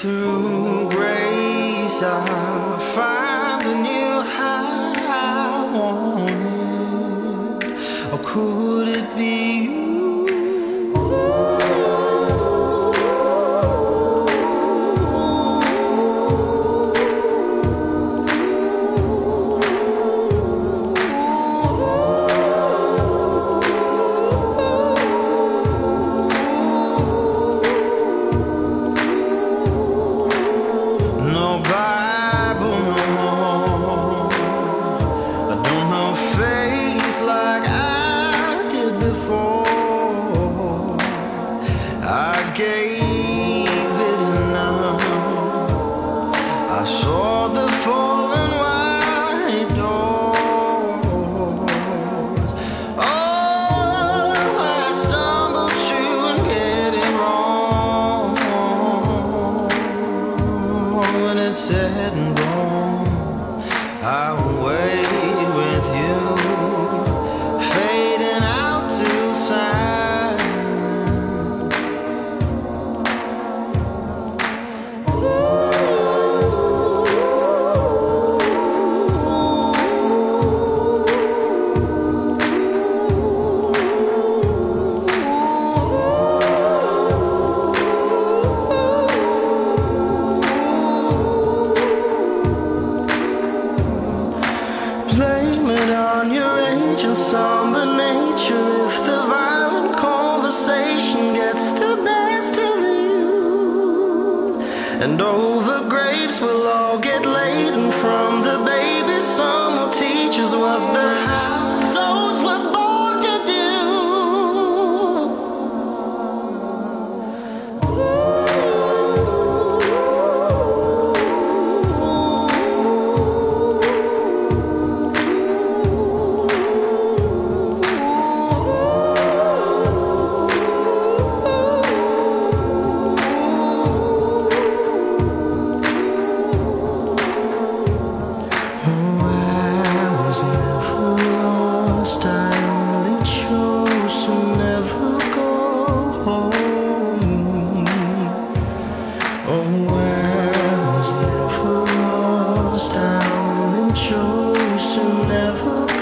to grace us. when it's said and done. I will. and over graves we'll all get laid from should never